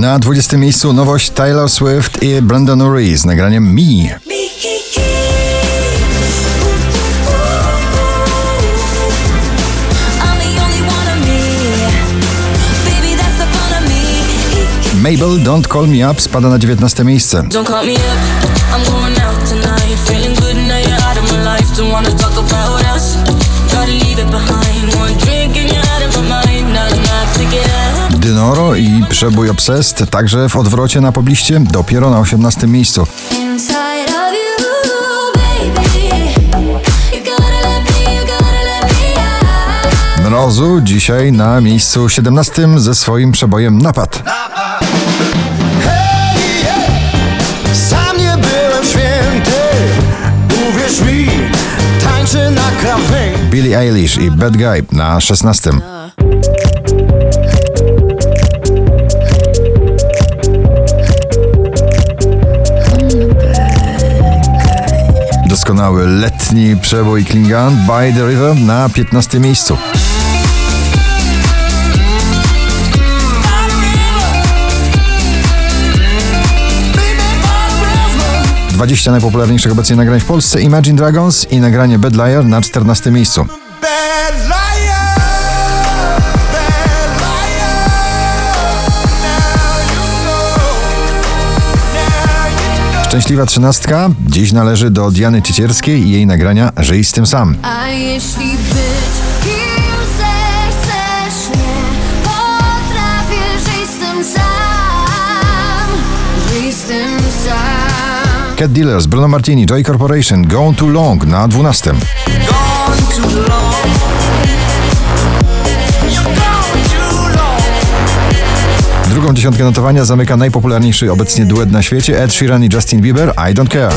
Na 20 miejscu nowość Taylor Swift i Brandon Urie z nagraniem Me. Mabel Don't Call Me Up spada na 19 miejsce. Don't Dynoro i Przebój Obsessed także w odwrocie na pobliście, dopiero na 18 miejscu. Mrozu dzisiaj na miejscu 17 ze swoim przebojem Napad. Sam nie byłem święty, uwierz mi, tańczę na krawędzi. Billie Eilish i Bad Guy na 16. Doskonały letni przebój Klingan By the River na 15 miejscu. 20 najpopularniejszych obecnie nagrań w Polsce Imagine Dragons i nagranie Bad Liar na 14 miejscu. Szczęśliwa trzynastka dziś należy do Diany Ciecierskiej i jej nagrania Żyj z tym sam. A jeśli być kim zechcesz, nie potrafię żyć z tym sam. Żyj z tym sam. Cat Dealers, Bruno Martini, Joy Corporation, Gone Too Long na 12. Gone too long. Drugą dziesiątkę notowania zamyka najpopularniejszy obecnie duet na świecie Ed Sheeran i Justin Bieber I Don't Care.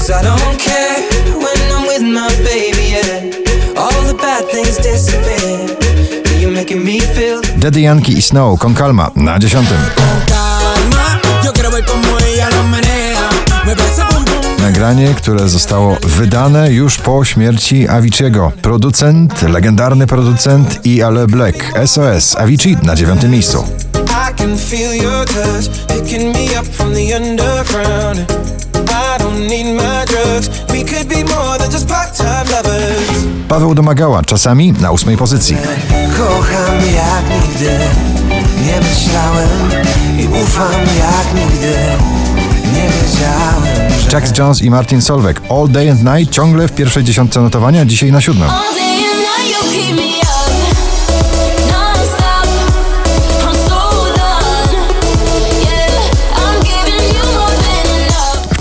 Daddy Yankee i Snow, Con Calma na 10. calma. Yo quiero ver como ella lo menea. Mueve ese bum bum. Nagranie, które zostało wydane już po śmierci Avicii'ego. Producent, legendarny producent i Ale Black. SOS, Avicii na 9 miejscu. Can feel your touch picking me up from the underground. I don't need my drugs. We could be more than just part-time lovers. Paweł Domagała, czasami na ósmej pozycji. Kocham jak nigdy. Nie myślałem i ufam jak nigdy. Nie wiedziałem, że Jax Jones i Martin Solveig. All Day and Night ciągle w pierwszej dziesiątce notowania, dzisiaj na siódmym.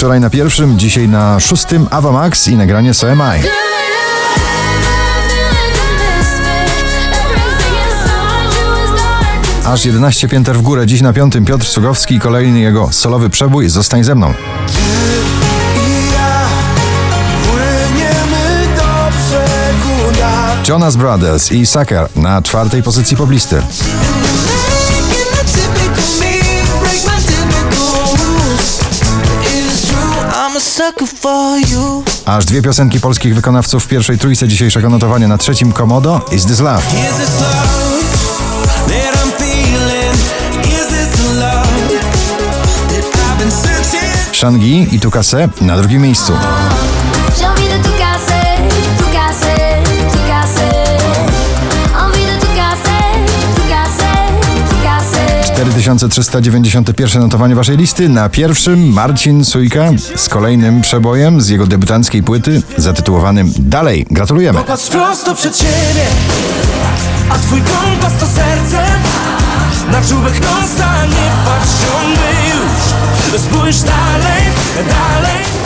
Wczoraj na pierwszym, dzisiaj na szóstym Ava Max i nagranie So Am I. Aż 11 pięter w górę, dziś na piątym Piotr Cugowski i kolejny jego solowy przebój Zostań ze mną. Jonas Brothers i Sucker na czwartej pozycji poblisty. Aż dwie piosenki polskich wykonawców w pierwszej trójce dzisiejszego notowania na trzecim Komodo Is This Love. Is this love that I'm feeling? Is this the love that I've been searching? Shangi i Tukase na drugim miejscu. 3391 notowanie waszej listy. Na pierwszym Marcin Sujka z kolejnym przebojem z jego debiutanckiej płyty zatytułowanym Dalej. Gratulujemy. Popatrz prosto przed siebie, a twój kompas to serce. Na czubek nosa nie patrz, on już. Spójrz dalej, dalej.